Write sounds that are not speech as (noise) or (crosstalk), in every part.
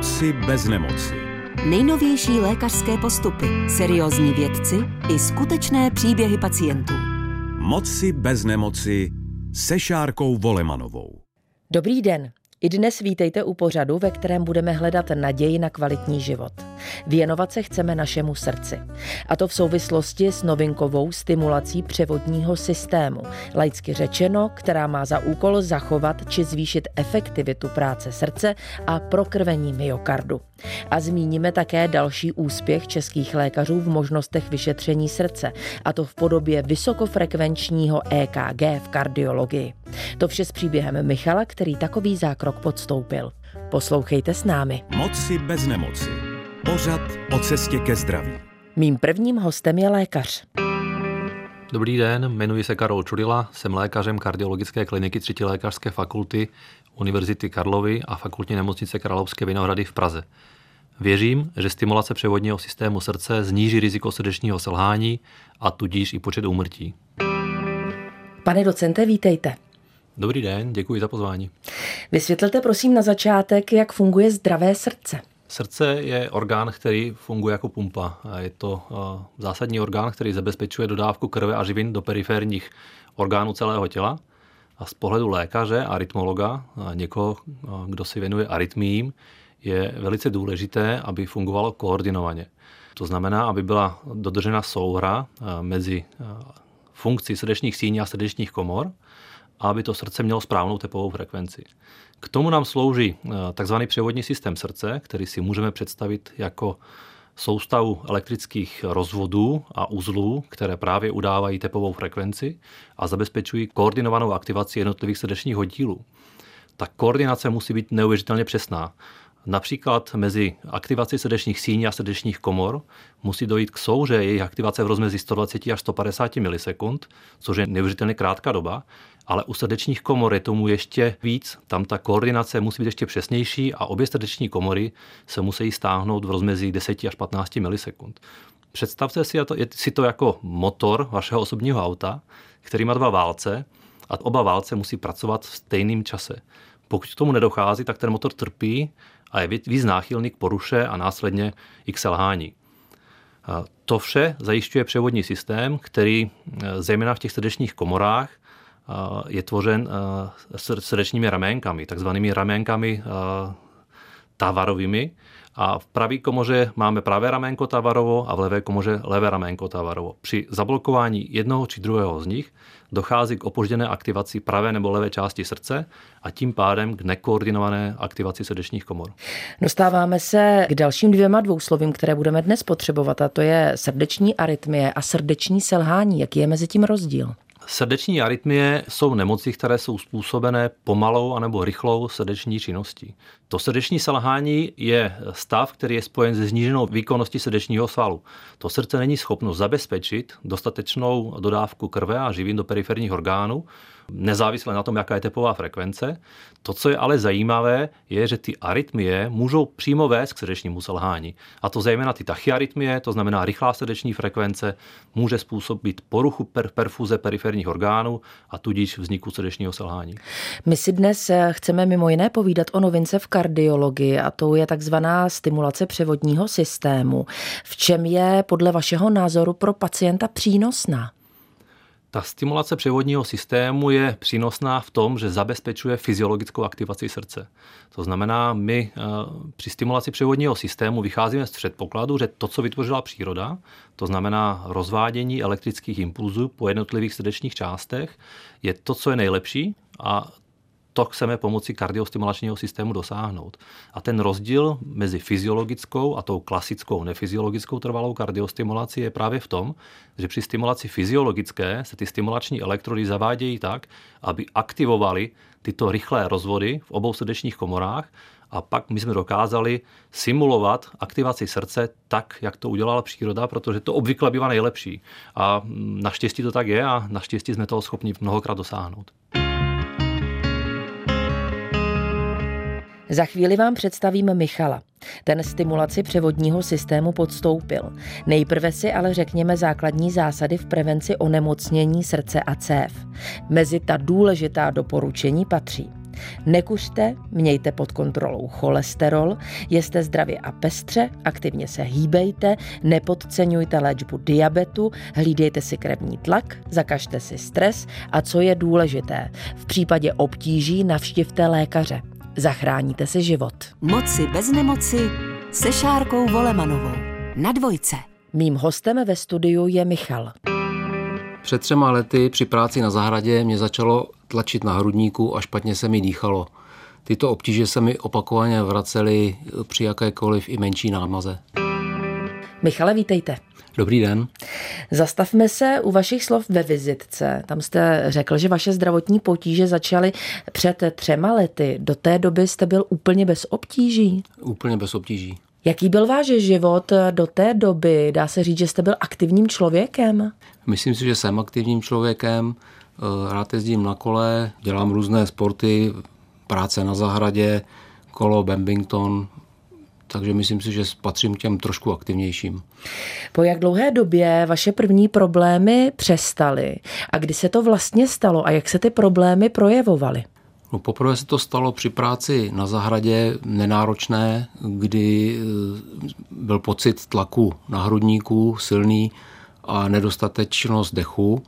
Moci bez nemoci. Nejnovější lékařské postupy, seriózní vědci i skutečné příběhy pacientů. Moci bez nemoci se Šárkou Volemanovou. Dobrý den. I dnes vítejte u pořadu, ve kterém budeme hledat naději na kvalitní život. Věnovat se chceme našemu srdci. A to v souvislosti s novinkovou stimulací převodního systému, laicky řečeno, která má za úkol zachovat či zvýšit efektivitu práce srdce a prokrvení myokardu. A zmíníme také další úspěch českých lékařů v možnostech vyšetření srdce, a to v podobě vysokofrekvenčního EKG v kardiologii. To vše s příběhem Michala, který takový zákrok podstoupil. Poslouchejte s námi. Moci bez nemoci. Pořad o cestě ke zdraví. Mým prvním hostem je lékař. Dobrý den, jmenuji se Karol Čurila, jsem lékařem kardiologické kliniky třetí lékařské fakulty Univerzity Karlovy a fakultní nemocnice Královské Vinohrady v Praze. Věřím, že stimulace převodního systému srdce zníží riziko srdečního selhání a tudíž i počet úmrtí. Pane docente, vítejte. Dobrý den, děkuji za pozvání. Vysvětlete prosím na začátek, jak funguje zdravé srdce. Srdce je orgán, který funguje jako pumpa. Je to zásadní orgán, který zabezpečuje dodávku krve a živin do periferních orgánů celého těla. A z pohledu lékaře a někoho, kdo si věnuje arytmím, je velice důležité, aby fungovalo koordinovaně. To znamená, aby byla dodržena souhra mezi funkcí srdečních síní a srdečních komor, a aby to srdce mělo správnou tepovou frekvenci. K tomu nám slouží takzvaný převodní systém srdce, který si můžeme představit jako soustavu elektrických rozvodů a uzlů, které právě udávají tepovou frekvenci a zabezpečují koordinovanou aktivaci jednotlivých srdečních oddílů. Ta koordinace musí být neuvěřitelně přesná. Například mezi aktivací srdečních síní a srdečních komor musí dojít k souře jejich aktivace v rozmezí 120 až 150 milisekund, což je neuvěřitelně krátká doba, ale u srdečních komor je tomu ještě víc. Tam ta koordinace musí být ještě přesnější a obě srdeční komory se musí stáhnout v rozmezí 10 až 15 milisekund. Představte si to, si to jako motor vašeho osobního auta, který má dva válce a oba válce musí pracovat v stejném čase. Pokud k tomu nedochází, tak ten motor trpí a je víc náchylný k poruše a následně i k selhání. To vše zajišťuje převodní systém, který zejména v těch srdečních komorách je tvořen srdečními raménkami, takzvanými raménkami tavarovými. A v pravé komoře máme pravé raménko tavarovo a v levé komoře levé raménko tavarovo. Při zablokování jednoho či druhého z nich dochází k opožděné aktivaci pravé nebo levé části srdce a tím pádem k nekoordinované aktivaci srdečních komor. Dostáváme se k dalším dvěma dvouslovím, které budeme dnes potřebovat, a to je srdeční arytmie a srdeční selhání. Jaký je mezi tím rozdíl? Srdeční arytmie jsou nemoci, které jsou způsobené pomalou anebo rychlou srdeční činností. To srdeční selhání je stav, který je spojen se zníženou výkonností srdečního svalu. To srdce není schopno zabezpečit dostatečnou dodávku krve a živin do periferních orgánů, nezávisle na tom, jaká je tepová frekvence. To, co je ale zajímavé, je, že ty arytmie můžou přímo vést k srdečnímu selhání. A to zejména ty tachyarytmie, to znamená rychlá srdeční frekvence, může způsobit poruchu per- perfuze periferních orgánů a tudíž vzniku srdečního selhání. My si dnes eh, chceme mimo jiné povídat o novince v kardiologii a to je takzvaná stimulace převodního systému. V čem je podle vašeho názoru pro pacienta přínosná? Ta stimulace převodního systému je přínosná v tom, že zabezpečuje fyziologickou aktivaci srdce. To znamená, my eh, při stimulaci převodního systému vycházíme z předpokladu, že to, co vytvořila příroda, to znamená rozvádění elektrických impulzů po jednotlivých srdečních částech, je to, co je nejlepší a to chceme pomocí kardiostimulačního systému dosáhnout. A ten rozdíl mezi fyziologickou a tou klasickou nefyziologickou trvalou kardiostimulací je právě v tom, že při stimulaci fyziologické se ty stimulační elektrody zavádějí tak, aby aktivovaly tyto rychlé rozvody v obou srdečních komorách a pak my jsme dokázali simulovat aktivaci srdce tak, jak to udělala příroda, protože to obvykle bývá nejlepší. A naštěstí to tak je a naštěstí jsme toho schopni mnohokrát dosáhnout. Za chvíli vám představím Michala. Ten stimulaci převodního systému podstoupil. Nejprve si ale řekněme základní zásady v prevenci onemocnění srdce a cév. Mezi ta důležitá doporučení patří Nekuřte, mějte pod kontrolou cholesterol, jeste zdravě a pestře, aktivně se hýbejte, nepodceňujte léčbu diabetu, hlídejte si krevní tlak, zakažte si stres a co je důležité, v případě obtíží navštivte lékaře. Zachráníte si život. Moci bez nemoci se Šárkou Volemanovou. Na dvojce. Mým hostem ve studiu je Michal. Před třema lety při práci na zahradě mě začalo tlačit na hrudníku a špatně se mi dýchalo. Tyto obtíže se mi opakovaně vracely při jakékoliv i menší námaze. Michale, vítejte. Dobrý den. Zastavme se u vašich slov ve vizitce. Tam jste řekl, že vaše zdravotní potíže začaly před třema lety. Do té doby jste byl úplně bez obtíží. Úplně bez obtíží. Jaký byl váš život do té doby? Dá se říct, že jste byl aktivním člověkem? Myslím si, že jsem aktivním člověkem. Eh, rád jezdím na kole, dělám různé sporty, práce na zahradě, kolo, badminton, takže myslím si, že patřím těm trošku aktivnějším. Po jak dlouhé době vaše první problémy přestaly a kdy se to vlastně stalo a jak se ty problémy projevovaly? No, poprvé se to stalo při práci na zahradě nenáročné, kdy eh, byl pocit tlaku na hrudníku silný a nedostatečnost dechu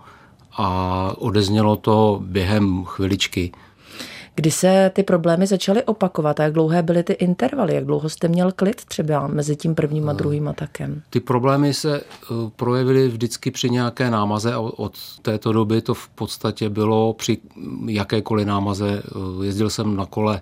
a odeznělo to během chviličky. Kdy se ty problémy začaly opakovat a jak dlouhé byly ty intervaly? Jak dlouho jste měl klid třeba mezi tím prvním a druhým atakem? Ty problémy se eh, projevily vždycky při nějaké námaze. Od této doby to v podstatě bylo při jakékoliv námaze. Eh, jezdil jsem na kole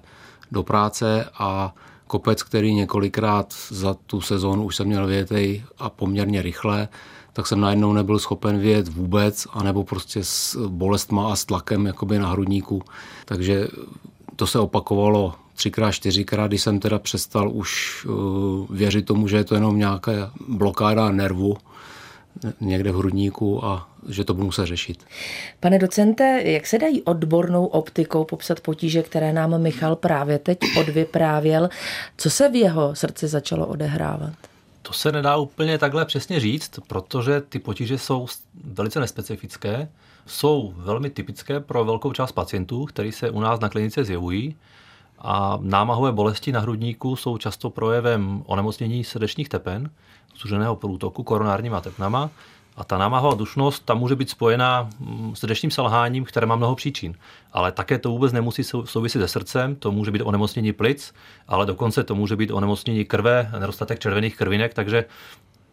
do práce a kopec, který několikrát za tu sezónu už jsem měl větej a poměrně rychle, tak jsem najednou nebyl schopen vědět vůbec, anebo prostě s bolestma a s tlakem jakoby na hrudníku. Takže to se opakovalo třikrát, čtyřikrát, když jsem teda přestal už uh, věřit tomu, že je to jenom nějaká blokáda nervu někde v hrudníku a že to budu muset řešit. Pane docente, jak se dají odbornou optikou popsat potíže, které nám Michal právě teď odvyprávěl? Co se v jeho srdci začalo odehrávat? To se nedá úplně takhle přesně říct, protože ty potíže jsou velice nespecifické, jsou velmi typické pro velkou část pacientů, kteří se u nás na klinice zjevují. A námahové bolesti na hrudníku jsou často projevem onemocnění srdečních tepen, zuženého průtoku koronárníma tepnama a ta námahová dušnost tam může být spojená mm, s srdečním selháním, které má mnoho příčin. Ale také to vůbec nemusí souviset se srdcem, to může být onemocnění plic, ale dokonce to může být onemocnění krve, nedostatek červených krvinek, takže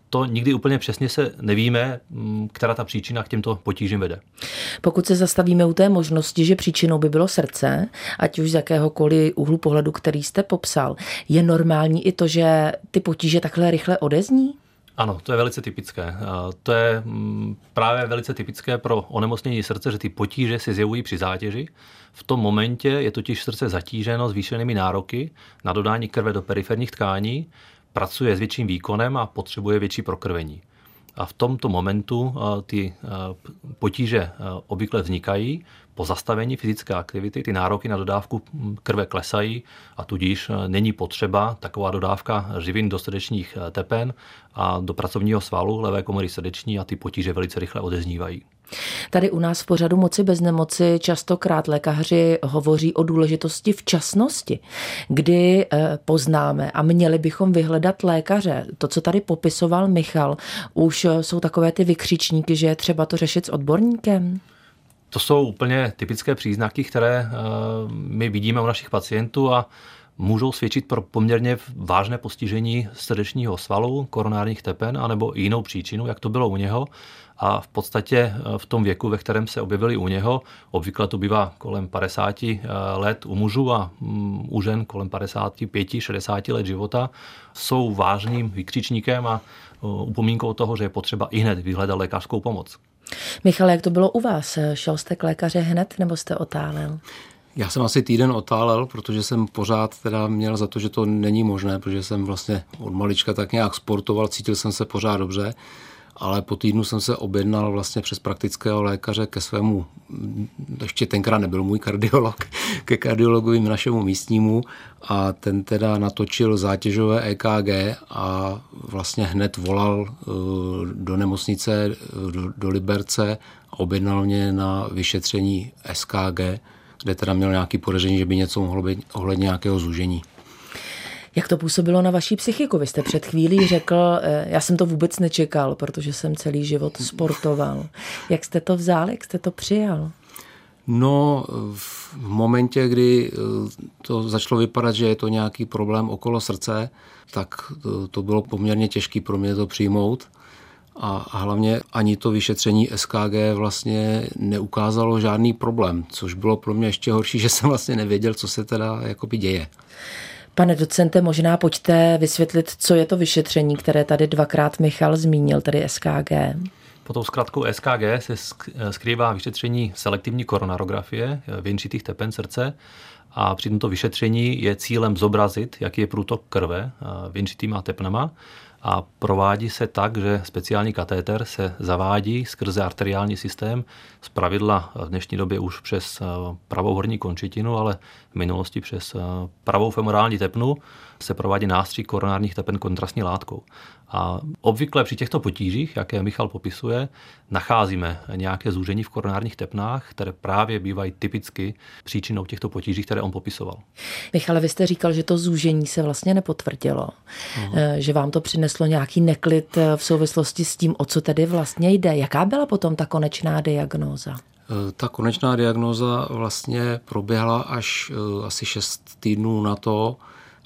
to nikdy úplně přesně se nevíme, mm, která ta příčina k těmto potížím vede. Pokud se zastavíme u té možnosti, že příčinou by bylo srdce, ať už z jakéhokoliv úhlu pohledu, který jste popsal, je normální i to, že ty potíže takhle rychle odezní? Ano, to je velice typické. To je mm, právě velice typické pro onemocnění srdce, že ty potíže se zjevují při zátěži. V tom momentě je totiž srdce zatíženo zvýšenými nároky na dodání krve do periferních tkání, pracuje s větším výkonem a potřebuje větší prokrvení. A v tomto momentu ty potíže obvykle vznikají po zastavení fyzické aktivity, ty nároky na dodávku krve klesají a tudíž není potřeba taková dodávka živin do srdečních tepen a do pracovního svalu levé komory srdeční a ty potíže velice rychle odeznívají. Tady u nás v pořadu Moci bez nemoci častokrát lékaři hovoří o důležitosti včasnosti, kdy eh, poznáme a měli bychom vyhledat lékaře. To, co tady popisoval Michal, už jsou takové ty vykřičníky, že je třeba to řešit s odborníkem? To jsou úplně typické příznaky, které eh, my vidíme u našich pacientů a můžou svědčit pro poměrně vážné postižení srdečního svalu, koronárních tepen, anebo jinou příčinu, jak to bylo u něho. A v podstatě eh, v tom věku, ve kterém se objevili u něho, obvykle to bývá kolem 50 eh, let u mužů a mm, u žen kolem 55-60 let života, jsou vážným vykřičníkem a upomínkou toho, že je potřeba i hned vyhledat lékařskou pomoc. Michal, jak to bylo u vás? Šel jste k lékaři hned nebo jste otálel? Já jsem asi týden otálel, protože jsem pořád teda měl za to, že to není možné, protože jsem vlastně od malička tak nějak sportoval, cítil jsem se pořád dobře, ale po týdnu jsem se objednal vlastně přes praktického lékaře ke svému, ještě tenkrát nebyl můj kardiolog, (laughs) ke kardiologovi našemu místnímu a ten teda natočil zátěžové EKG a vlastně hned volal eh, do nemocnice, do, do Liberce a objednal mě na vyšetření SKG, kde teda měl nějaký podezření, že by něco mohlo být ohledně nějakého zúžení. Jak to působilo na vaší psychiku? Vy jste před chvílí řekl, eh, já jsem to vůbec nečekal, protože jsem celý život sportoval. Jak jste to vzal, jak jste to přijal? No, v momentě, kdy eh, to začalo vypadat, že je to nějaký problém okolo srdce, tak to, to bylo poměrně těžké pro mě to přijmout. A, a hlavně ani to vyšetření SKG vlastně neukázalo žádný problém, což bylo pro mě ještě horší, (laughs) že jsem vlastně nevěděl, co se teda jakoby děje. Pane docente, možná pojďte vysvětlit, co je to vyšetření, které tady dvakrát Michal zmínil, tedy SKG. Pod tou zkratkou SKG se skrývá vyšetření selektivní koronarografie věnčitých tepen srdce a při tomto vyšetření je cílem zobrazit, jaký je průtok krve věnčitýma tepnama a provádí se tak, že speciální katéter se zavádí skrze arteriální systém, z pravidla v dnešní době už přes pravou horní končetinu, ale v minulosti přes pravou femorální tepnu se provádí nástřik koronárních tepen kontrastní látkou. A obvykle při těchto potížích, jaké Michal popisuje, nacházíme nějaké zúžení v koronárních tepnách, které právě bývají typicky příčinou těchto potíží, které on popisoval. Michale, vy jste říkal, že to zúžení se vlastně nepotvrdilo, uh-huh. že vám to přineslo nějaký neklid v souvislosti s tím, o co tedy vlastně jde. Jaká byla potom ta konečná diagnóza? Eh, ta konečná diagnóza vlastně proběhla až eh, asi 6 týdnů na to,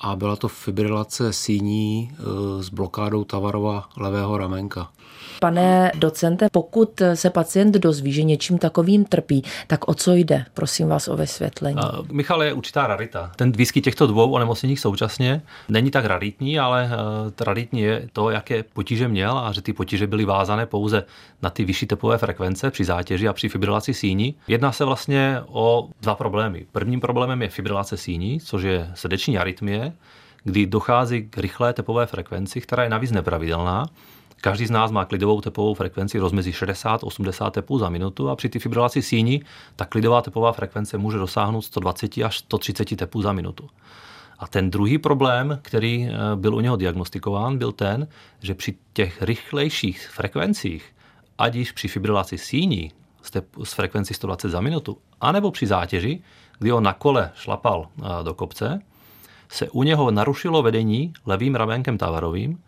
a byla to fibrilace síní s blokádou Tavarova levého ramenka. Pane docente, pokud se pacient dozví, že něčím takovým trpí, tak o co jde? Prosím vás o vysvětlení. Uh, Michal je určitá rarita. Ten výskyt těchto dvou onemocnění současně není tak raritní, ale uh, raritní je to, jaké potíže měl a že ty potíže byly vázané pouze na ty vyšší tepové frekvence při zátěži a při fibrilaci síní. Jedná se vlastně o dva problémy. Prvním problémem je fibrilace síní, což je srdeční arytmie, kdy dochází k rychlé tepové frekvenci, která je navíc nepravidelná Každý z nás má klidovou tepovou frekvenci rozmezí 60-80 tepů za minutu a při té fibrilaci síní ta klidová tepová frekvence může dosáhnout 120 až 130 tepů za minutu. A ten druhý problém, který eh, byl u něho diagnostikován, byl ten, že při těch rychlejších frekvencích, ať již při fibrilaci síní s frekvencí 120 za minutu, anebo při zátěži, kdy on na kole šlapal eh, do kopce, se u něho narušilo vedení levým ramenkem tavarovým,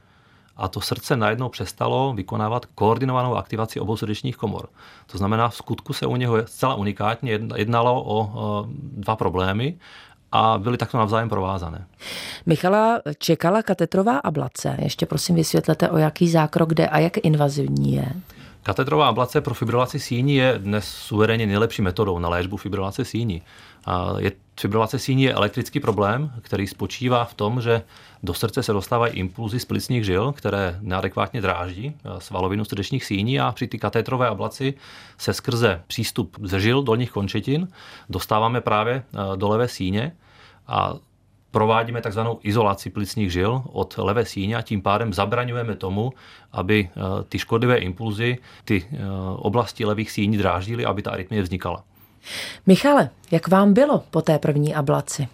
a to srdce najednou přestalo vykonávat koordinovanou aktivaci obou srdečních komor. To znamená, v skutku se u něho zcela unikátně jednalo o dva problémy a byly takto navzájem provázané. Michala čekala katetrová ablace. Ještě prosím vysvětlete, o jaký zákrok jde a jak invazivní je. Katedrová ablace pro fibrilaci síní je dnes suverénně nejlepší metodou na léčbu fibrilace síní. Je, fibrilace síní je elektrický problém, který spočívá v tom, že do srdce se dostávají impulzy z plicních žil, které neadekvátně dráždí svalovinu srdečních síní a při ty katétrové ablaci se skrze přístup ze žil dolních končetin dostáváme právě eh, do levé síně a provádíme takzvanou izolaci plicních žil od levé síně a tím pádem zabraňujeme tomu, aby eh, ty škodlivé impulzy ty eh, oblasti levých síní dráždily, aby ta arytmie vznikala. Michale, jak vám bylo po té první ablaci?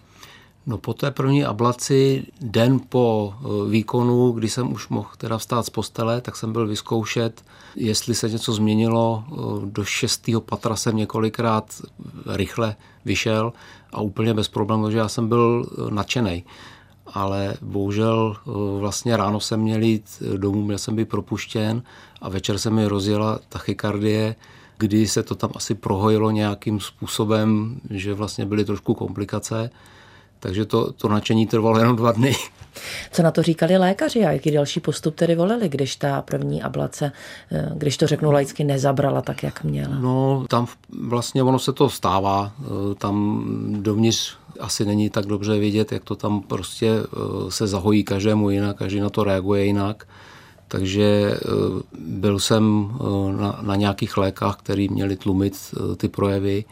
No po té první ablaci, den po eh, výkonu, kdy jsem už mohl teda vstát z postele, tak jsem byl vyzkoušet, jestli se něco změnilo. Do šestého patra jsem několikrát rychle vyšel a úplně bez problémů, že já jsem byl eh, nadšený. Ale bohužel eh, vlastně ráno jsem měl jít domů, měl jsem být propuštěn a večer se mi rozjela tachykardie, kdy se to tam asi prohojilo nějakým způsobem, že vlastně byly trošku komplikace. Takže to, to nadšení trvalo jenom dva dny. Co na to říkali lékaři a jaký další postup tedy volili, když ta první ablace, eh, když to řeknu laicky, nezabrala tak, jak měla? No, tam vlastně ono se to stává. Eh, tam dovnitř asi není tak dobře vidět, jak to tam prostě eh, se zahojí každému jinak, každý na to reaguje jinak. Takže byl jsem na, na nějakých lékách, které měly tlumit ty projevy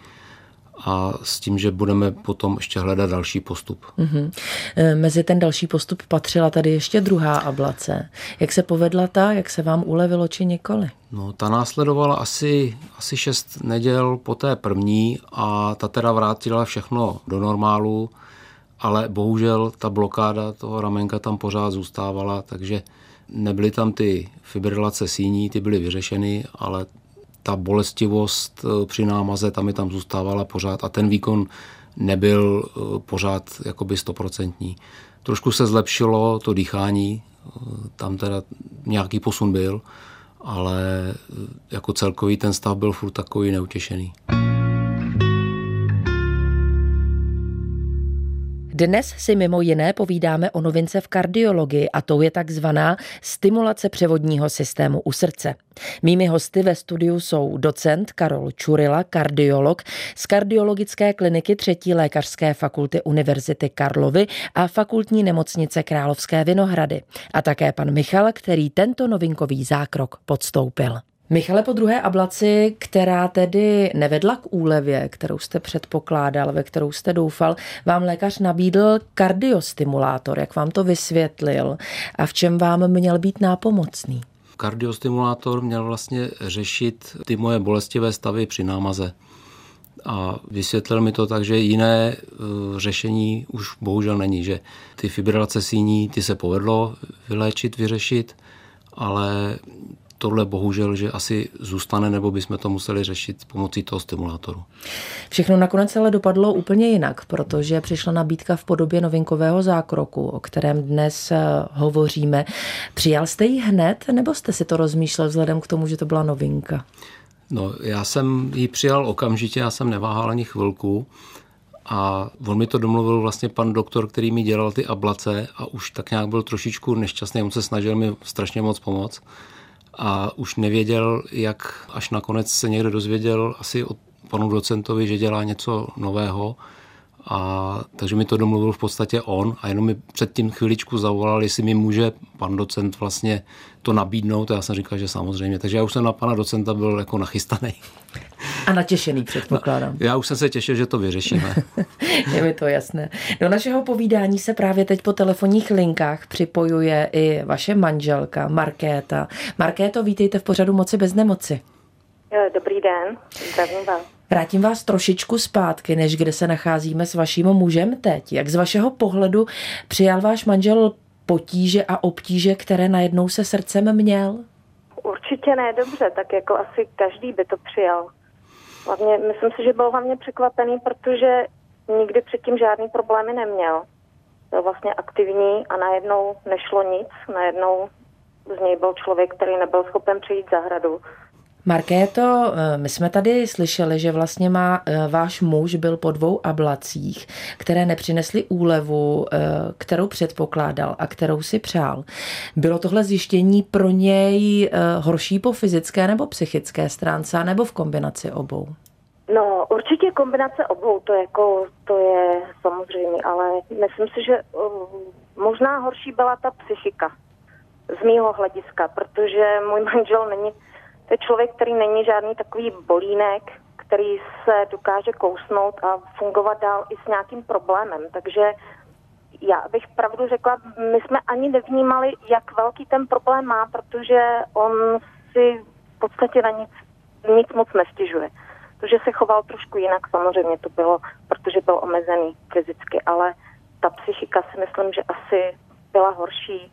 a s tím, že budeme potom ještě hledat další postup. Mm-hmm. Mezi ten další postup patřila tady ještě druhá ablace. Jak se povedla ta, jak se vám ulevilo či nikoli? No, ta následovala asi, asi šest neděl po té první a ta teda vrátila všechno do normálu, ale bohužel ta blokáda toho ramenka tam pořád zůstávala, takže nebyly tam ty fibrilace síní, ty byly vyřešeny, ale ta bolestivost eh, při námaze tam mi tam zůstávala pořád a ten výkon nebyl eh, pořád jakoby stoprocentní. Trošku se zlepšilo to dýchání, tam teda nějaký posun byl, ale jako celkový ten stav byl furt takový neutěšený. Dnes si mimo jiné povídáme o novince v kardiologii a to je takzvaná stimulace převodního systému u srdce. Mými hosty ve studiu jsou docent Karol Čurila, kardiolog z kardiologické kliniky třetí lékařské fakulty Univerzity Karlovy a fakultní nemocnice Královské Vinohrady a také pan Michal, který tento novinkový zákrok podstoupil. Michale, po druhé ablaci, která tedy nevedla k úlevě, kterou jste předpokládal, ve kterou jste doufal, vám lékař nabídl kardiostimulátor. Jak vám to vysvětlil a v čem vám měl být nápomocný? Kardiostimulátor měl vlastně řešit ty moje bolestivé stavy při námaze. A vysvětlil mi to tak, že jiné e, řešení už bohužel není, že ty fibrilace síní, ty se povedlo vyléčit, vyřešit, ale tohle bohužel, že asi zůstane, nebo bychom to museli řešit pomocí toho stimulátoru. Všechno nakonec ale dopadlo úplně jinak, protože přišla nabídka v podobě novinkového zákroku, o kterém dnes eh, hovoříme. Přijal jste ji hned, nebo jste si to rozmýšlel vzhledem k tomu, že to byla novinka? No, já jsem ji přijal okamžitě, já jsem neváhal ani chvilku. A on mi to domluvil vlastně pan doktor, který mi dělal ty ablace a už tak nějak byl trošičku nešťastný, on se snažil mi strašně moc pomoct a už nevěděl, jak až nakonec se někdo dozvěděl asi od panu docentovi, že dělá něco nového. A takže mi to domluvil v podstatě on a jenom mi předtím chviličku zavolal, jestli mi může pan docent vlastně to nabídnout. A já jsem říkal, že samozřejmě. Takže já už jsem na pana docenta byl jako nachystaný. A natěšený předpokládám. No, já už jsem se těšil, že to vyřešíme. (laughs) Je mi to jasné. Do našeho povídání se právě teď po telefonních linkách připojuje i vaše manželka Markéta. Markéto, vítejte v pořadu Moci bez nemoci. Dobrý den, zdravím vás. Vrátím vás trošičku zpátky, než kde se nacházíme s vaším mužem teď. Jak z vašeho pohledu přijal váš manžel potíže a obtíže, které najednou se srdcem měl? Určitě ne dobře, tak jako asi každý by to přijal. Hlavně, myslím si, že byl hlavně překvapený, protože nikdy předtím žádný problémy neměl. Byl vlastně aktivní a najednou nešlo nic, najednou z něj byl člověk, který nebyl schopen přijít zahradu. Markéto, eh, my jsme tady slyšeli, že vlastně má eh, váš muž byl po dvou ablacích, které nepřinesly úlevu, eh, kterou předpokládal a kterou si přál. Bylo tohle zjištění pro něj horší po fyzické nebo psychické stránce, nebo v kombinaci obou? No, určitě kombinace obou, to, jako, to je samozřejmě, ale myslím si, že možná horší byla ta psychika z mýho hlediska, protože můj manžel není to je člověk, který není žádný takový bolínek, který se dokáže kousnout a fungovat dál i s nějakým problémem. Takže já bych pravdu řekla, my jsme ani nevnímali, jak velký ten problém má, protože on si v podstatě na nic, nic moc nestěžuje. To, že se choval trošku jinak, samozřejmě to bylo, protože byl omezený fyzicky, ale ta psychika si myslím, že asi byla horší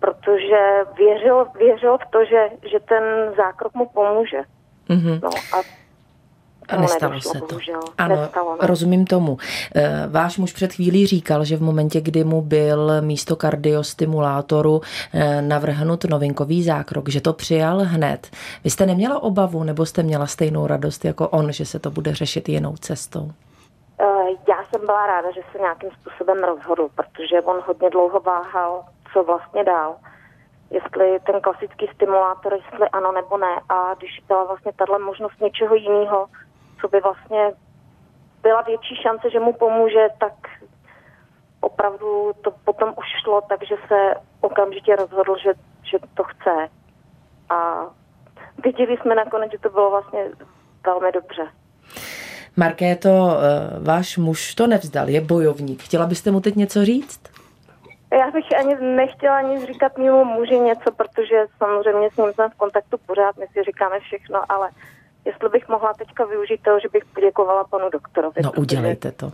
protože věřil, věřil v to, že, že ten zákrok mu pomůže. Mm-hmm. No a a nestalo nedošlo, se to. Bohužel. Ano, nestalo, ne? rozumím tomu. Eh, váš muž před chvílí říkal, že v momentě, kdy mu byl místo kardiostimulátoru eh, navrhnut novinkový zákrok, že to přijal hned. Vy jste neměla obavu, nebo jste měla stejnou radost jako on, že se to bude řešit jinou cestou? Eh, já jsem byla ráda, že se nějakým způsobem rozhodl, protože on hodně dlouho váhal co vlastně dál. Jestli ten klasický stimulátor, jestli ano nebo ne. A když byla vlastně tahle možnost něčeho jiného, co by vlastně byla větší šance, že mu pomůže, tak opravdu to potom už šlo, takže se okamžitě rozhodl, že, že to chce. A viděli jsme nakonec, že to bylo vlastně velmi dobře. Markéto, eh, váš muž to nevzdal, je bojovník. Chtěla byste mu teď něco říct? Já bych ani nechtěla nic říkat mému muži něco, protože samozřejmě s ním jsme v kontaktu pořád, my si říkáme všechno, ale jestli bych mohla teďka využít toho, že bych poděkovala panu doktorovi. No udělejte to.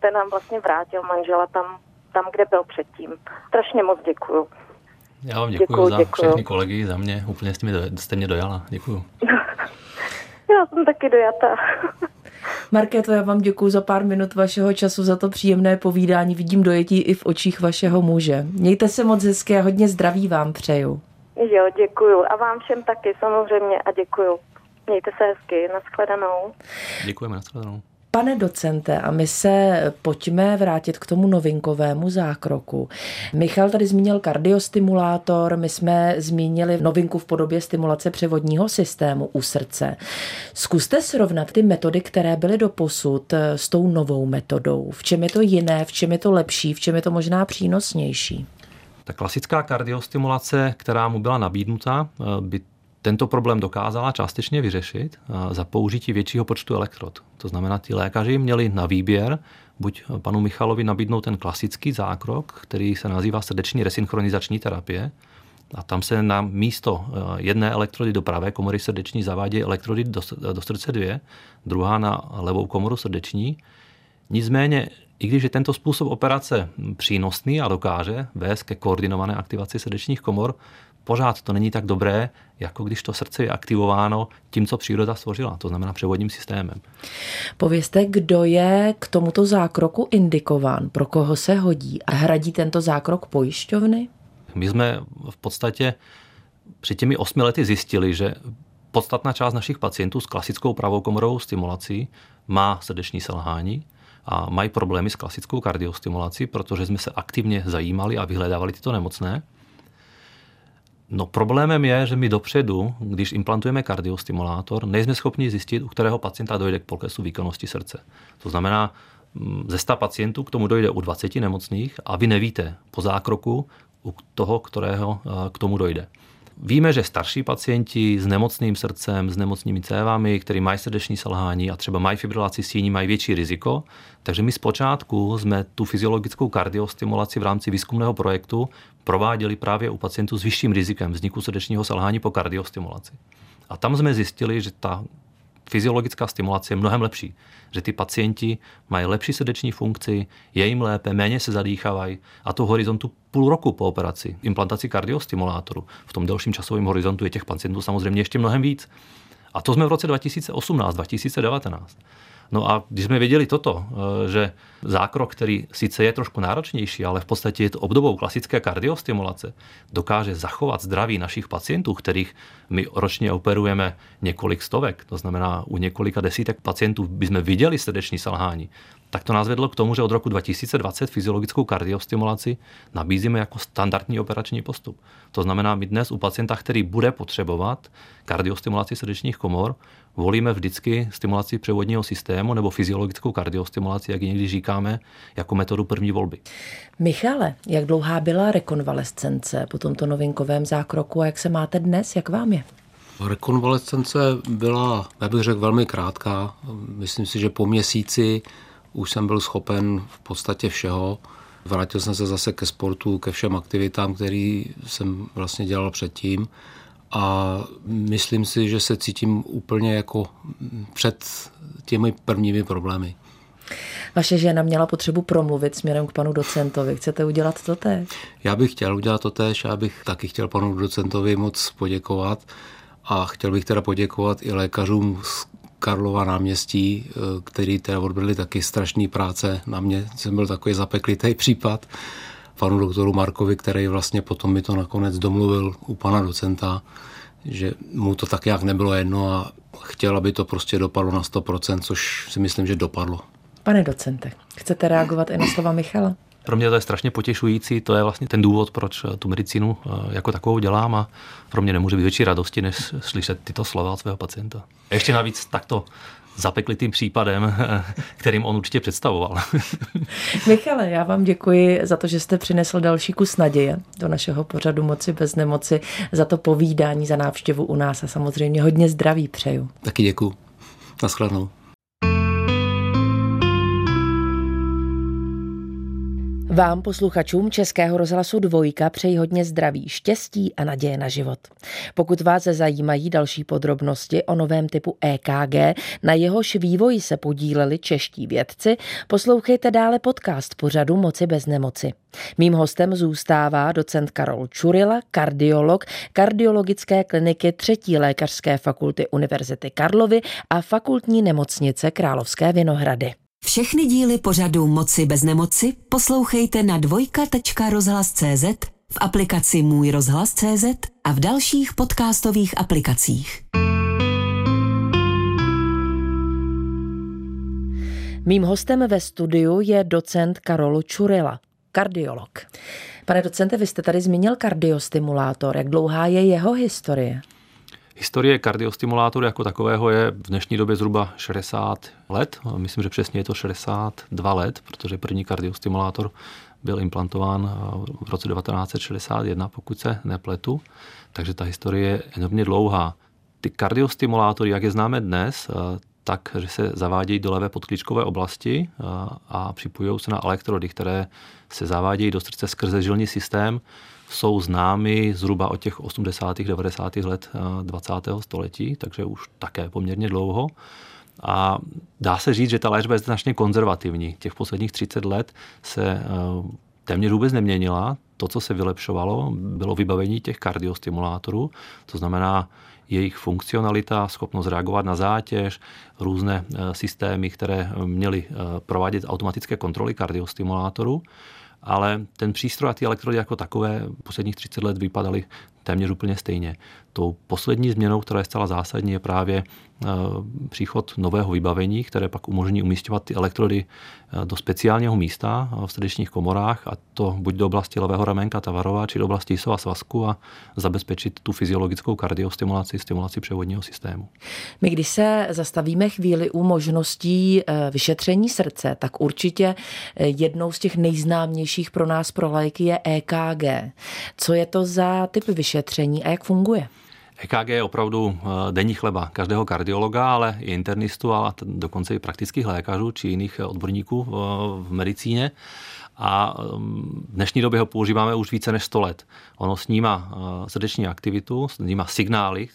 Ten nám vlastně vrátil manžela tam, tam kde byl předtím. Strašně moc děkuju. Já vám děkuji, děkuju za děkuju. všechny kolegy, za mě. Úplně jste, mě, jste mě dojala. Děkuju. (laughs) Já jsem taky dojatá. Markéto, já vám děkuji za pár minut vašeho času, za to příjemné povídání. Vidím dojetí i v očích vašeho muže. Mějte se moc hezky a hodně zdraví vám přeju. Jo, děkuju. A vám všem taky samozřejmě a děkuju. Mějte se hezky. Naschledanou. Děkujeme, naschledanou. Pane docente, a my se pojďme vrátit k tomu novinkovému zákroku. Michal tady zmínil kardiostimulátor, my jsme zmínili novinku v podobě stimulace převodního systému u srdce. Zkuste srovnat ty metody, které byly do posud s tou novou metodou. V čem je to jiné, v čem je to lepší, v čem je to možná přínosnější? Ta klasická kardiostimulace, která mu byla nabídnuta, by tento problém dokázala částečně vyřešit za použití většího počtu elektrod. To znamená, ti lékaři měli na výběr buď panu Michalovi nabídnout ten klasický zákrok, který se nazývá srdeční resynchronizační terapie, a tam se na místo e, jedné elektrody do pravé komory srdeční zavádí elektrody do, do srdce dvě, druhá na levou komoru srdeční. Nicméně, i když je tento způsob operace přínosný a dokáže vést ke koordinované aktivaci srdečních komor, pořád to není tak dobré, jako když to srdce je aktivováno tím, co příroda stvořila, to znamená převodním systémem. Povězte, kdo je k tomuto zákroku indikován, pro koho se hodí a hradí tento zákrok pojišťovny? My jsme v podstatě před těmi osmi lety zjistili, že podstatná část našich pacientů s klasickou pravou komorovou stimulací má srdeční selhání a mají problémy s klasickou kardiostimulací, protože jsme se aktivně zajímali a vyhledávali tyto nemocné. No problémem je, že my dopředu, když implantujeme kardiostimulátor, nejsme schopni zjistit, u kterého pacienta dojde k poklesu výkonnosti srdce. To znamená, mm, ze 100 pacientů k tomu dojde u 20 nemocných a vy nevíte po zákroku u toho, kterého eh, k tomu dojde. Víme, že starší pacienti s nemocným srdcem, s nemocnými cévami, kteří mají srdeční selhání a třeba mají fibrilaci síní, mají větší riziko. Takže my zpočátku jsme tu fyziologickou kardiostimulaci v rámci výzkumného projektu prováděli právě u pacientů s vyšším rizikem vzniku srdečního selhání po kardiostimulaci. A tam jsme zjistili, že ta fyziologická stimulace je mnohem lepší. Že ty pacienti mají lepší srdeční funkci, je jim lépe, méně se zadýchávají a to horizontu půl roku po operaci, implantaci kardiostimulátoru. V tom delším časovém horizontu je těch pacientů samozřejmě ještě mnohem víc. A to jsme v roce 2018, 2019. No a když jsme věděli toto, eh, že zákrok, který sice je trošku náročnější, ale v podstatě je to obdobou klasické kardiostimulace, dokáže zachovat zdraví našich pacientů, kterých my ročně operujeme několik stovek, to znamená u několika desítek pacientů bychom viděli srdeční selhání, tak to nás vedlo k tomu, že od roku 2020 fyziologickou kardiostimulaci nabízíme jako standardní operační postup. To znamená, my dnes u pacienta, který bude potřebovat kardiostimulaci srdečních komor, volíme vždycky stimulaci převodního systému nebo fyziologickou kardiostimulaci, jak ji někdy říkáme, jako metodu první volby. Michale, jak dlouhá byla rekonvalescence po tomto novinkovém zákroku a jak se máte dnes, jak vám je? Rekonvalescence byla, já bych řekl, velmi krátká. Myslím si, že po měsíci už jsem byl schopen v podstatě všeho. Vrátil jsem se zase ke sportu, ke všem aktivitám, který jsem vlastně dělal předtím. A myslím si, že se cítím úplně jako před těmi prvními problémy. Vaše žena měla potřebu promluvit směrem k panu docentovi. Chcete udělat to teď? Já bych chtěl udělat to tež, já bych taky chtěl panu docentovi moc poděkovat. A chtěl bych teda poděkovat i lékařům z Karlova náměstí, eh, který teda odvedli taky strašný práce. Na mě jsem byl takový zapeklitý případ. Panu doktoru Markovi, který vlastně potom mi to nakonec domluvil u pana docenta, že mu to tak jak nebylo jedno a chtěl, aby to prostě dopadlo na 100%, což si myslím, že dopadlo. Pane docente, chcete reagovat i na slova Michala? Pro mě to je strašně potěšující, to je vlastně ten důvod, proč tu medicínu eh, jako takovou dělám a pro mě nemůže být větší radosti, než slyšet tyto slova od svého pacienta. Ještě navíc takto zapeklitým případem, (laughs) kterým on určitě představoval. (laughs) Michale, já vám děkuji za to, že jste přinesl další kus naděje do našeho pořadu Moci bez nemoci, za to povídání, za návštěvu u nás a samozřejmě hodně zdraví přeju. Taky děkuji. Naschledanou. Vám, posluchačům Českého rozhlasu Dvojka, přeji hodně zdraví, štěstí a naděje na život. Pokud vás zajímají další podrobnosti o novém typu EKG, na jehož vývoji se podíleli čeští vědci, poslouchejte dále podcast pořadu Moci bez nemoci. Mým hostem zůstává docent Karol Čurila, kardiolog kardiologické kliniky třetí lékařské fakulty Univerzity Karlovy a fakultní nemocnice Královské Vinohrady. Všechny díly pořadu Moci bez nemoci poslouchejte na dvojka.rozhlas.cz, v aplikaci Můj rozhlas.cz a v dalších podcastových aplikacích. Mým hostem ve studiu je docent Karol Čurila, kardiolog. Pane docente, vy jste tady zmínil kardiostimulátor. Jak dlouhá je jeho historie? Historie kardiostimulátoru jako takového je v dnešní době zhruba 60 let. Myslím, že přesně je to 62 let, protože první kardiostimulátor byl implantován v roce 1961, pokud se nepletu. Takže ta historie je enormně dlouhá. Ty kardiostimulátory, jak je známe dnes, tak, že se zavádějí do levé podklíčkové oblasti a připojují se na elektrody, které se zavádějí do srdce skrze žilní systém, jsou známy zhruba od těch 80. 90. let 20. století, takže už také poměrně dlouho. A dá se říct, že ta léčba je značně konzervativní. Těch posledních 30 let se eh, téměř vůbec neměnila. To, co se vylepšovalo, bylo vybavení těch kardiostimulátorů, to znamená jejich funkcionalita, schopnost reagovat na zátěž, různé eh, systémy, které měly eh, provádět automatické kontroly kardiostimulátorů ale ten přístroj a ty elektrody jako takové posledních 30 let vypadaly téměř úplně stejně. Tou poslední změnou, která je zcela zásadní, je právě eh, příchod nového vybavení, které pak umožní umístěvat ty elektrody eh, do speciálního místa v srdečních komorách a to buď do oblasti levého ramenka Tavarova, či do oblasti Isova svazku a zabezpečit tu fyziologickou kardiostimulaci, stimulaci převodního systému. My když se zastavíme chvíli u možností eh, vyšetření srdce, tak určitě jednou z těch nejznámějších pro nás pro lajky je EKG. Co je to za typ vyšetření a jak funguje? EKG je opravdu eh, denní chleba každého kardiologa, ale i internistu a dokonce i praktických lékařů či jiných odborníků v medicíně a um, v dnešní době ho používáme už více než 100 let. Ono snímá srdeční aktivitu, snímá signály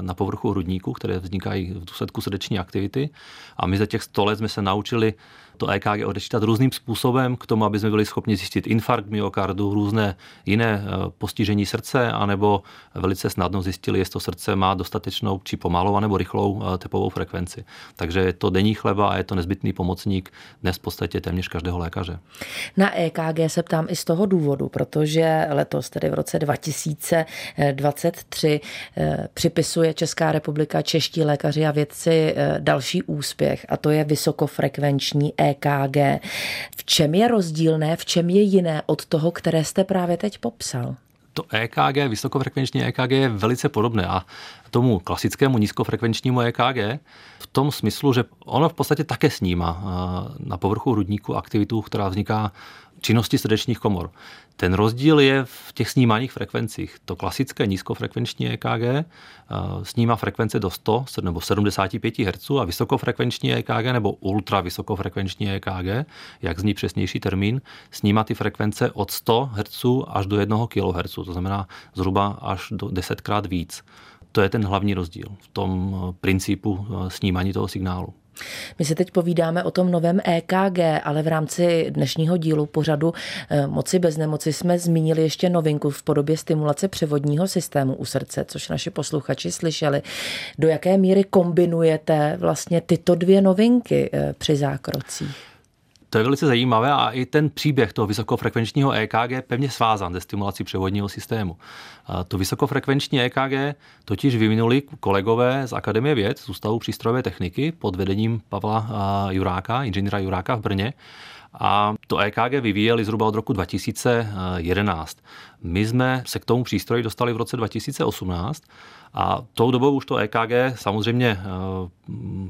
na povrchu hrudníku, které vznikají v důsledku srdeční aktivity a my za těch 100 let jsme se naučili to EKG odečítat různým způsobem k tomu, aby jsme byli schopni zjistit infarkt myokardu, různé jiné uh, postižení srdce, anebo velice snadno zjistili, jestli to srdce má dostatečnou či pomalou nebo rychlou tepovou frekvenci. Takže je to denní chleba a je to nezbytný pomocník dnes v podstatě téměř každého lékaře. Na EKG se ptám i z toho důvodu, protože letos, tedy v roce 2023, eh, připisuje Česká republika, čeští lékaři a vědci další úspěch a to je vysokofrekvenční EKG. V čem je rozdílné, v čem je jiné od toho, které jste právě teď popsal? to EKG, vysokofrekvenční EKG je velice podobné a tomu klasickému nízkofrekvenčnímu EKG v tom smyslu, že ono v podstatě také snímá na povrchu hrudníku aktivitu, která vzniká činnosti srdečních komor. Ten rozdíl je v těch snímaných frekvencích. To klasické nízkofrekvenční EKG eh, snímá frekvence do 100 nebo 75 Hz a vysokofrekvenční EKG nebo ultravysokofrekvenční EKG, jak zní přesnější termín, snímá ty frekvence od 100 Hz až do 1 kHz, to znamená zhruba až do 10 krát víc. To je ten hlavní rozdíl v tom eh, principu eh, snímání toho signálu. My si teď povídáme o tom novém EKG, ale v rámci dnešního dílu pořadu eh, Moci bez nemoci jsme zmínili ještě novinku v podobě stimulace převodního systému u srdce, což naši posluchači slyšeli. Do jaké míry kombinujete vlastně tyto dvě novinky při zákrocích? To je velice zajímavé a i ten příběh toho vysokofrekvenčního EKG je pevně svázan ze stimulací převodního systému. To vysokofrekvenční EKG totiž vyvinuli kolegové z Akademie věd, z Ústavu přístrojové techniky pod vedením Pavla Juráka, inženýra Juráka v Brně. A to EKG vyvíjeli zhruba od roku 2011. My jsme se k tomu přístroji dostali v roce 2018 a tou dobou už to EKG samozřejmě eh,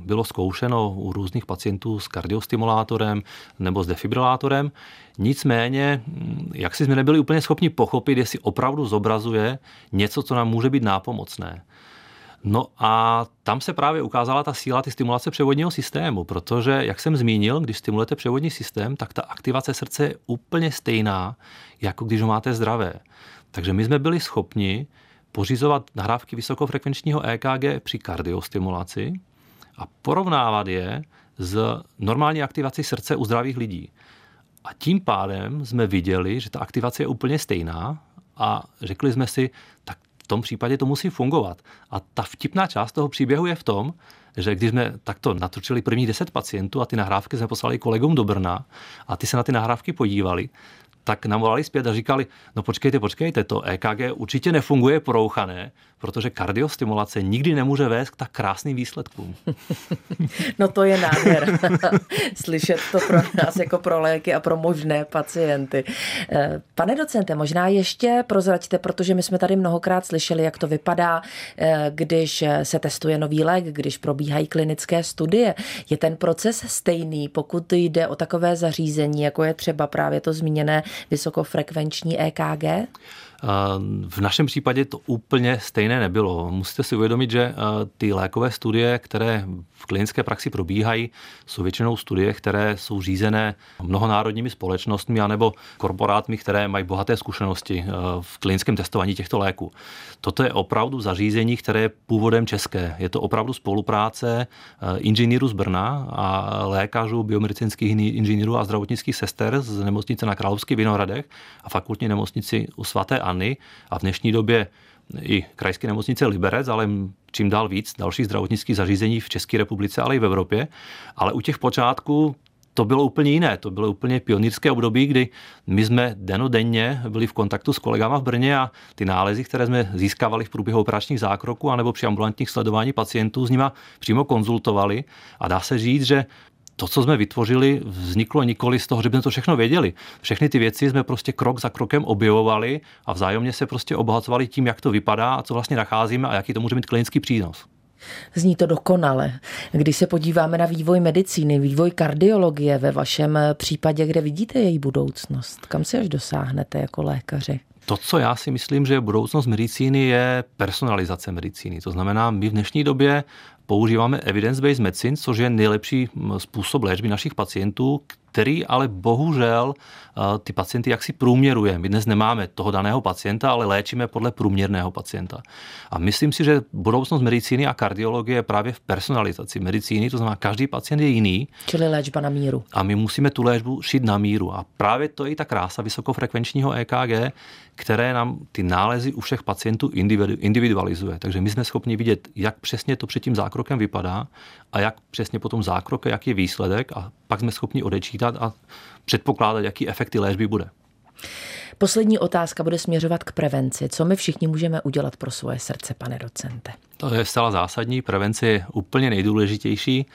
bylo zkoušeno u různých pacientů s kardiostimulátorem nebo s defibrilátorem. Nicméně, hm, jak si jsme nebyli úplně schopni pochopit, jestli opravdu zobrazuje něco, co nám může být nápomocné. No a tam se právě ukázala ta síla ty stimulace převodního systému, protože, jak jsem zmínil, když stimulujete převodní systém, tak ta aktivace srdce je úplně stejná, jako když ho máte zdravé. Takže my jsme byli schopni pořizovat nahrávky vysokofrekvenčního EKG při kardiostimulaci a porovnávat je s normální aktivací srdce u zdravých lidí. A tím pádem jsme viděli, že ta aktivace je úplně stejná a řekli jsme si, tak tom případě to musí fungovat. A ta vtipná část toho příběhu je v tom, že když jsme takto natočili první 10 pacientů a ty nahrávky jsme poslali kolegům do Brna a ty se na ty nahrávky podívali, tak nám volali zpět a říkali, no počkejte, počkejte, to EKG určitě nefunguje porouchané, protože kardiostimulace nikdy nemůže vést k tak krásným výsledkům. (laughs) No to je nádher. (laughs) Slyšet to pro nás jako pro léky a pro možné pacienty. Eh, pane docente, možná ještě prozraďte, protože my jsme tady mnohokrát slyšeli, jak to vypadá, eh, když se testuje nový lék, když probíhají klinické studie. Je ten proces stejný, pokud jde o takové zařízení, jako je třeba právě to zmíněné vysokofrekvenční EKG? V našem případě to úplně stejné nebylo. Musíte si uvědomit, že ty lékové studie, které v klinické praxi probíhají, jsou většinou studie, které jsou řízené mnohonárodními společnostmi anebo korporátmi, které mají bohaté zkušenosti v klinickém testování těchto léků. Toto je opravdu zařízení, které je původem české. Je to opravdu spolupráce inženýrů z Brna a lékařů, biomedicínských inženýrů a zdravotnických sester z nemocnice na Královských Vinohradech a fakultní nemocnici u svaté Anny a v dnešní době i krajské nemocnice Liberec, ale čím dál víc dalších zdravotnických zařízení v České republice, ale i v Evropě. Ale u těch počátků to bylo úplně jiné. To bylo úplně pionýrské období, kdy my jsme denodenně byli v kontaktu s kolegama v Brně a ty nálezy, které jsme získávali v průběhu operačních zákroků anebo při ambulantních sledování pacientů, s nima přímo konzultovali. A dá se říct, že to, co jsme vytvořili, vzniklo nikoli z toho, že jsme to všechno věděli. Všechny ty věci jsme prostě krok za krokem objevovali a vzájemně se prostě obohacovali tím, jak to vypadá a co vlastně nacházíme a jaký to může mít klinický přínos. Zní to dokonale. Když se podíváme na vývoj medicíny, vývoj kardiologie ve vašem případě, kde vidíte její budoucnost? Kam se až dosáhnete jako lékaři? To, co já si myslím, že budoucnost medicíny je personalizace medicíny. To znamená, my v dnešní době používáme evidence-based medicine, což je nejlepší způsob léčby našich pacientů, který ale bohužel eh, ty pacienty jaksi průměruje. My dnes nemáme toho daného pacienta, ale léčíme podle průměrného pacienta. A myslím si, že budoucnost medicíny a kardiologie je právě v personalizaci medicíny, to znamená, každý pacient je jiný. Čili léčba na míru. A my musíme tu léčbu šít na míru. A právě to je i ta krása vysokofrekvenčního EKG, které nám ty nálezy u všech pacientů individualizuje. Takže my jsme schopni vidět, jak přesně to před tím zákrokem vypadá a jak přesně potom zákrok, jak je výsledek a pak jsme schopni odečítat a předpokládat, jaký efekty léčby bude. Poslední otázka bude směřovat k prevenci. Co my všichni můžeme udělat pro svoje srdce, pane docente? To je zcela zásadní. Prevence je úplně nejdůležitější.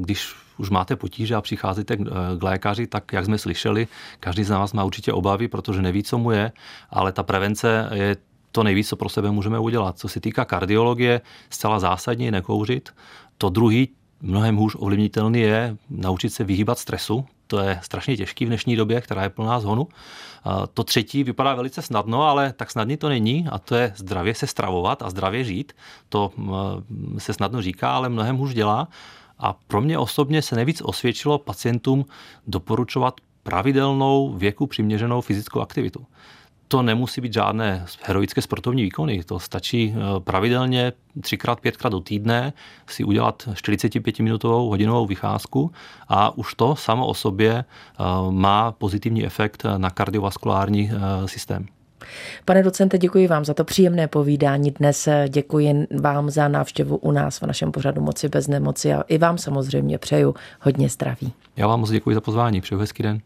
Když už máte potíže a přicházíte k lékaři, tak jak jsme slyšeli, každý z nás má určitě obavy, protože neví, co mu je, ale ta prevence je to nejvíc, co pro sebe můžeme udělat. Co se týká kardiologie, zcela zásadně nekouřit. To druhý, mnohem hůř ovlivnitelný je naučit se vyhýbat stresu. To je strašně těžký v dnešní době, která je plná zhonu. To třetí vypadá velice snadno, ale tak snadný to není a to je zdravě se stravovat a zdravě žít. To se snadno říká, ale mnohem hůř dělá. A pro mě osobně se nejvíc osvědčilo pacientům doporučovat pravidelnou věku přiměřenou fyzickou aktivitu to nemusí být žádné heroické sportovní výkony. To stačí eh, pravidelně třikrát, pětkrát do týdne si udělat 45-minutovou hodinovou vycházku a už to samo o sobě eh, má pozitivní efekt na kardiovaskulární eh, systém. Pane docente, děkuji vám za to příjemné povídání dnes. Děkuji vám za návštěvu u nás v našem pořadu Moci bez nemoci a i vám samozřejmě přeju hodně zdraví. Já vám moc děkuji za pozvání. Přeju hezký den.